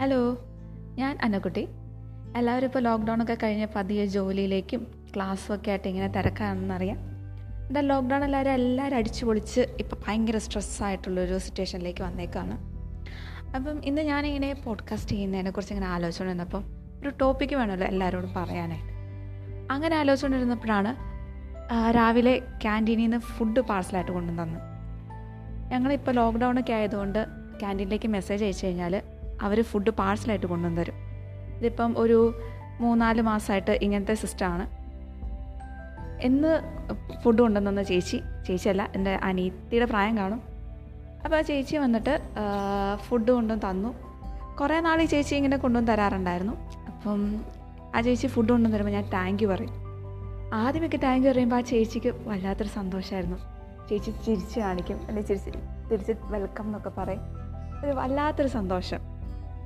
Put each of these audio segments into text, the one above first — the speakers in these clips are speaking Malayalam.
ഹലോ ഞാൻ അന്നക്കുട്ടി. എല്ലാവരും ഇപ്പോൾ ലോക്ക്ഡൗൺ ഒക്കെ കഴിഞ്ഞ പതിയെ ജോലിയിലേക്കും ക്ലാസ്സും ഒക്കെ ആയിട്ട് ഇങ്ങനെ തിരക്കാണെന്നറിയാം എന്താ ലോക്ക്ഡൗൺ എല്ലാവരും എല്ലാവരും അടിച്ചു പൊളിച്ച് ഇപ്പോൾ ഭയങ്കര സ്ട്രെസ്സായിട്ടുള്ളൊരു സിറ്റുവേഷനിലേക്ക് വന്നേക്കാണ്. അപ്പം ഇന്ന് ഞാനിങ്ങനെ പോഡ്കാസ്റ്റ് ചെയ്യുന്നതിനെക്കുറിച്ച് ഇങ്ങനെ ആലോചിച്ചുകൊണ്ടിരുന്നപ്പം ഒരു ടോപ്പിക്ക് വേണമല്ലോ എല്ലാവരോടും പറയാനായിട്ട് അങ്ങനെ ആലോചിച്ചുകൊണ്ടിരുന്നപ്പോഴാണ് രാവിലെ ക്യാന്റീനിൽ നിന്ന് ഫുഡ് പാഴ്സലായിട്ട് കൊണ്ടു തന്നു. ഞങ്ങളിപ്പോൾ ലോക്ക്ഡൗൺ ഒക്കെ ആയതുകൊണ്ട് ക്യാന്റീനിലേക്ക് മെസ്സേജ് അയച്ചു കഴിഞ്ഞാൽ അവർ ഫുഡ് പാഴ്സലായിട്ട് കൊണ്ടുവന്ന് തരും ഇതിപ്പം ഒരു മൂന്നാൽ മാസമായിട്ട് ഇങ്ങനത്തെ സിസ്റ്റമാണ് എന്ന് ഫുഡ് കൊണ്ടുവന്ന ചേച്ചി ചേച്ചിയല്ല എന്റെ അനിയത്തിയുടെ പ്രായം കാണും. അപ്പോൾ ആ ചേച്ചി വന്നിട്ട് ഫുഡ് കൊണ്ടുവന്ന് തന്നു. കുറേ നാൾ ഈ ചേച്ചി ഇങ്ങനെ കൊണ്ടുവന്ന് തരാറുണ്ടായിരുന്നു. അപ്പം ആ ചേച്ചി ഫുഡ് കൊണ്ടുവന്ന് തരുമ്പോൾ ഞാൻ താങ്ക് യു പറയും. ആദ്യമൊക്കെ താങ്ക് യു പറയുമ്പോൾ ആ ചേച്ചിക്ക് വല്ലാത്തൊരു സന്തോഷമായിരുന്നു. ചേച്ചി ചിരിച്ച് കാണിക്കും അല്ലെങ്കിൽ ചിരിച്ച് തിരിച്ച് വെൽക്കം എന്നൊക്കെ പറയും. ഒരു വല്ലാത്തൊരു സന്തോഷം.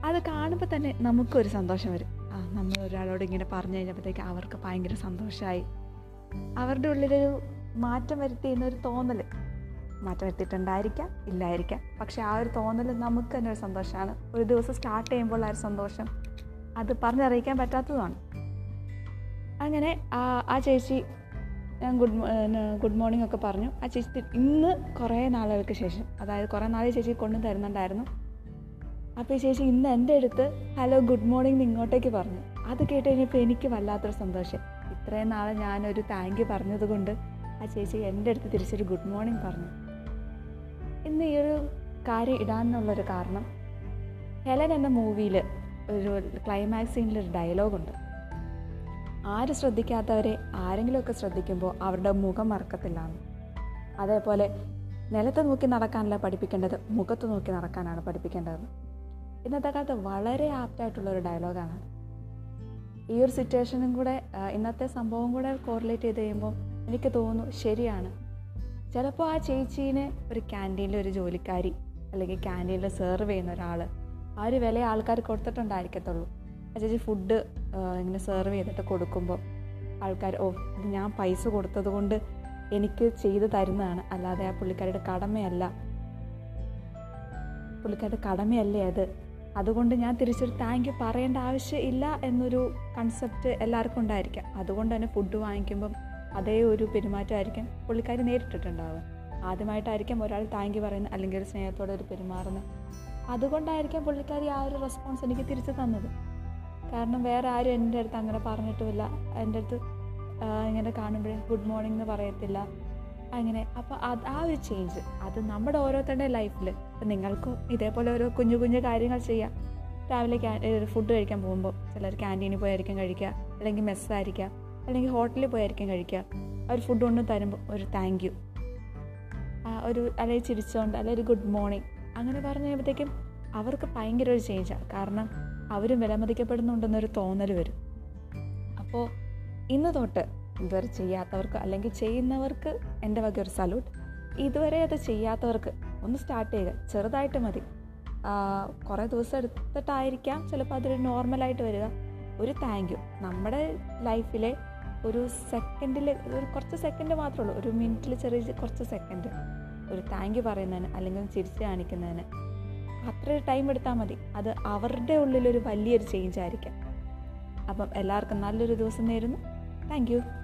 അത് കാണുമ്പോൾ തന്നെ നമുക്കൊരു സന്തോഷം വരും. ആ നമ്മൾ ഒരാളോട് ഇങ്ങനെ പറഞ്ഞു കഴിഞ്ഞപ്പോഴത്തേക്ക് അവർക്ക് ഭയങ്കര സന്തോഷമായി അവരുടെ ഉള്ളിലൊരു മാറ്റം വരുത്തിയെന്ന ഒരു തോന്നൽ മാറ്റം വരുത്തിയിട്ടുണ്ടായിരിക്കാം ഇല്ലായിരിക്കാം. പക്ഷേ ആ ഒരു തോന്നൽ നമുക്ക് തന്നെ ഒരു സന്തോഷമാണ്. ഒരു ദിവസം സ്റ്റാർട്ട് ചെയ്യുമ്പോൾ ആ ഒരു സന്തോഷം അത് പറഞ്ഞറിയിക്കാൻ പറ്റാത്തതാണ് അങ്ങനെ ആ ചേച്ചി ഞാൻ ഗുഡ് ഗുഡ് മോർണിംഗ് ഒക്കെ പറഞ്ഞു. ആ ചേച്ചി ഇന്ന് കുറേ നാളുകൾക്ക് ശേഷം അതായത് കുറേ നാൾ ചേച്ചി കൊണ്ടു തരുന്നുണ്ടായിരുന്നു. അപ്പോൾ ഈ ചേച്ചി ഇന്ന് എന്റെ അടുത്ത് ഹലോ ഗുഡ് മോർണിംഗ് ഇങ്ങോട്ടേക്ക് പറഞ്ഞു. അത് കേട്ട് കഴിഞ്ഞപ്പോൾ എനിക്ക് വല്ലാത്തൊരു സന്തോഷം. ഇത്രയും നാൾ ഞാനൊരു താങ്ക് യു പറഞ്ഞത് കൊണ്ട് ആ ചേച്ചി എന്റെ അടുത്ത് തിരിച്ചൊരു ഗുഡ് മോർണിംഗ് പറഞ്ഞു. ഇന്ന് ഈ ഒരു കാര്യം ഇടാനുള്ളൊരു കാരണം ഹെലൻ എന്ന മൂവിയിൽ ഒരു ക്ലൈമാക്സ് സീനിലൊരു ഡയലോഗുണ്ട് ആര് ശ്രദ്ധിക്കാത്തവരെ ആരെങ്കിലുമൊക്കെ ശ്രദ്ധിക്കുമ്പോൾ അവരുടെ മുഖം മറക്കത്തില്ലാന്ന്. അതേപോലെ നിലത്ത് നോക്കി നടക്കാനല്ല പഠിപ്പിക്കേണ്ടത് മുഖത്ത് നോക്കി നടക്കാനാണ് പഠിപ്പിക്കേണ്ടത്. ഇന്നത്തെ കാലത്ത് വളരെ ആപ്റ്റായിട്ടുള്ള ഒരു ഡയലോഗാണ്. ഈ ഒരു സിറ്റുവേഷനും കൂടെ ഇന്നത്തെ സംഭവം കൂടെ കോറിലേറ്റ് ചെയ്ത് കഴിയുമ്പോൾ എനിക്ക് തോന്നുന്നു ശരിയാണ്. ചിലപ്പോൾ ആ ചേച്ചീനെ ഒരു ക്യാന്റീനിലെ ഒരു ജോലിക്കാരി അല്ലെങ്കിൽ ക്യാന്റീനിൽ സെർവ് ചെയ്യുന്ന ഒരാൾ ആ ഒരു വില ആൾക്കാർ കൊടുത്തിട്ടുണ്ടായിരിക്കത്തുള്ളൂ. ആ ചേച്ചി ഫുഡ് ഇങ്ങനെ സെർവ് ചെയ്തിട്ട് കൊടുക്കുമ്പോൾ ആൾക്കാർ ഓ ഞാൻ പൈസ കൊടുത്തത് കൊണ്ട് എനിക്ക് ചെയ്തു തരുന്നതാണ്. അല്ലാതെ ആ പുള്ളിക്കാരുടെ കടമയല്ല. പുള്ളിക്കാരുടെ കടമയല്ലേ അത്? അതുകൊണ്ട് ഞാൻ തിരിച്ചൊരു താങ്ക് യു പറയേണ്ട ആവശ്യം ഇല്ല എന്നൊരു കൺസെപ്റ്റ് എല്ലാവർക്കും ഉണ്ടായിരിക്കാം. അതുകൊണ്ട് തന്നെ ഫുഡ് വാങ്ങിക്കുമ്പം അതേ ഒരു പെരുമാറ്റമായിരിക്കും പുള്ളിക്കാർ നേരിട്ടിട്ടുണ്ടാവുക. ആദ്യമായിട്ടായിരിക്കും ഒരാൾ താങ്ക് യു പറയുന്നത് അല്ലെങ്കിൽ ഒരു സ്നേഹത്തോടെ ഒരു പെരുമാറുന്നത്. അതുകൊണ്ടായിരിക്കാം പുള്ളിക്കാരി ആ ഒരു റെസ്പോൺസ് എനിക്ക് തിരിച്ചു തന്നത്. കാരണം വേറെ ആരും എന്റെ അടുത്ത് അങ്ങനെ പറഞ്ഞിട്ടുമില്ല. എന്റെ അടുത്ത് ഇങ്ങനെ കാണുമ്പോഴേ ഗുഡ് മോർണിംഗ് എന്ന് പറയത്തില്ല. അങ്ങനെ. അപ്പോൾ അത് ആ ഒരു ചേഞ്ച് അത് നമ്മുടെ ഓരോരുത്തരുടെ ലൈഫിൽ ഇപ്പം നിങ്ങൾക്കും ഇതേപോലെ ഓരോ കുഞ്ഞു കുഞ്ഞു കാര്യങ്ങൾ ചെയ്യാം. രാവിലെ ക്യാ ഫുഡ് കഴിക്കാൻ പോകുമ്പോൾ ചിലർ ക്യാന്റീനിൽ പോയായിരിക്കും കഴിക്കുക. അല്ലെങ്കിൽ മെസ്സായിരിക്കാം അല്ലെങ്കിൽ ഹോട്ടലിൽ പോയായിരിക്കും കഴിക്കുക. അവർ ഫുഡ് കൊണ്ട് തരുമ്പോൾ ഒരു താങ്ക് യു ഒരു അല്ലെങ്കിൽ ചിരിച്ചുകൊണ്ട് അല്ലെങ്കിൽ ഒരു ഗുഡ് മോർണിംഗ് അങ്ങനെ പറഞ്ഞു കഴിയുമ്പോഴത്തേക്കും അവർക്ക് ഭയങ്കര ഒരു ചേഞ്ചാണ് കാരണം അവരും വിലമതിക്കപ്പെടുന്നുണ്ടെന്നൊരു തോന്നൽ വരും. അപ്പോൾ ഇന്ന് തൊട്ട് ഇതുവരെ ചെയ്യാത്തവർക്ക് അല്ലെങ്കിൽ ചെയ്യുന്നവർക്ക് എന്റെ വക ഒരു സല്യൂട്ട്. ഇതുവരെ അത് ചെയ്യാത്തവർക്ക് ഒന്ന് സ്റ്റാർട്ട് ചെയ്യുക. ചെറുതായിട്ട് മതി. കുറേ ദിവസം എടുത്തിട്ടായിരിക്കാം ചിലപ്പോൾ അതൊരു നോർമലായിട്ട് വരിക. ഒരു താങ്ക് യു നമ്മുടെ ലൈഫിലെ ഒരു സെക്കൻഡിൽ ഒരു കുറച്ച് സെക്കൻഡ് മാത്രമേ ഉള്ളൂ. ഒരു മിനിറ്റിൽ ചെറിയ കുറച്ച് സെക്കൻഡ് ഒരു താങ്ക് യു പറയുന്നതിന് അല്ലെങ്കിൽ ചിരിച്ച് കാണിക്കുന്നതിന്. അത്ര ടൈം എടുത്താൽ മതി. അത് അവരുടെ ഉള്ളിലൊരു വലിയൊരു ചേഞ്ച് ആയിരിക്കാം. അപ്പം എല്ലാവർക്കും നല്ലൊരു ദിവസം നേരുന്നു. താങ്ക്